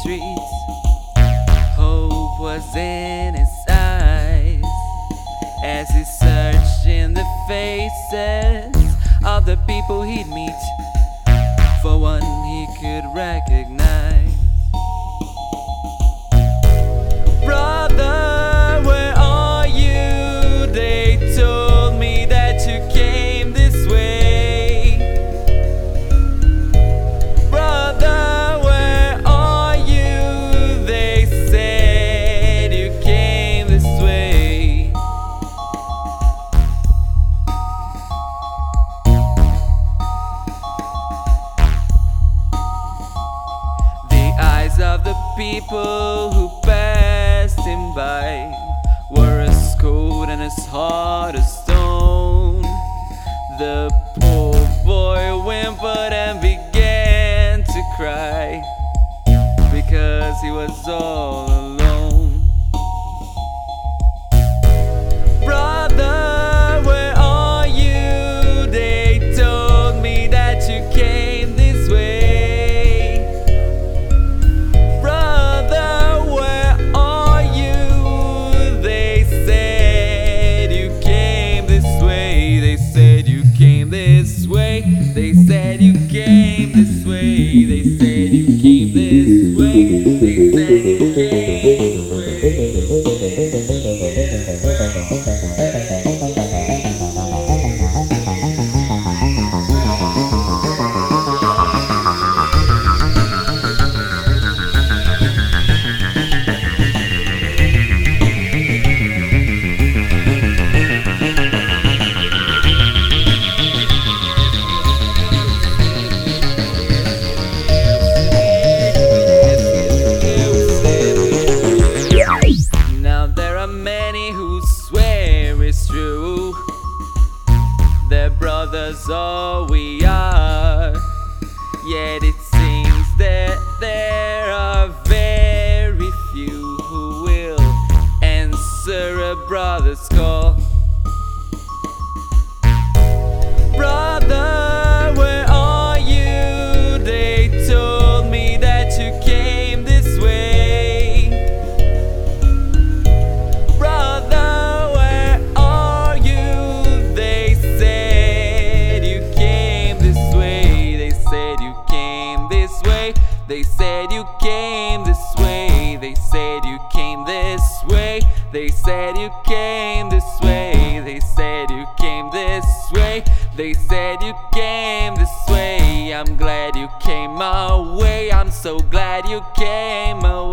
streets. Hope was in his eyes as he searched in the faces of the people he'd meet for one he could recognize. Of the people who passed him by were as cold and as hard as stone. The poor boy whimpered and began to cry because he was all They said you came this way. They said you came this way. They brothers all we are. Yet it seems that there They said you came this way. They said you came this way. They said you came this way. They said you came this way. They said you came this way. I'm glad you came my way. I'm so glad you came my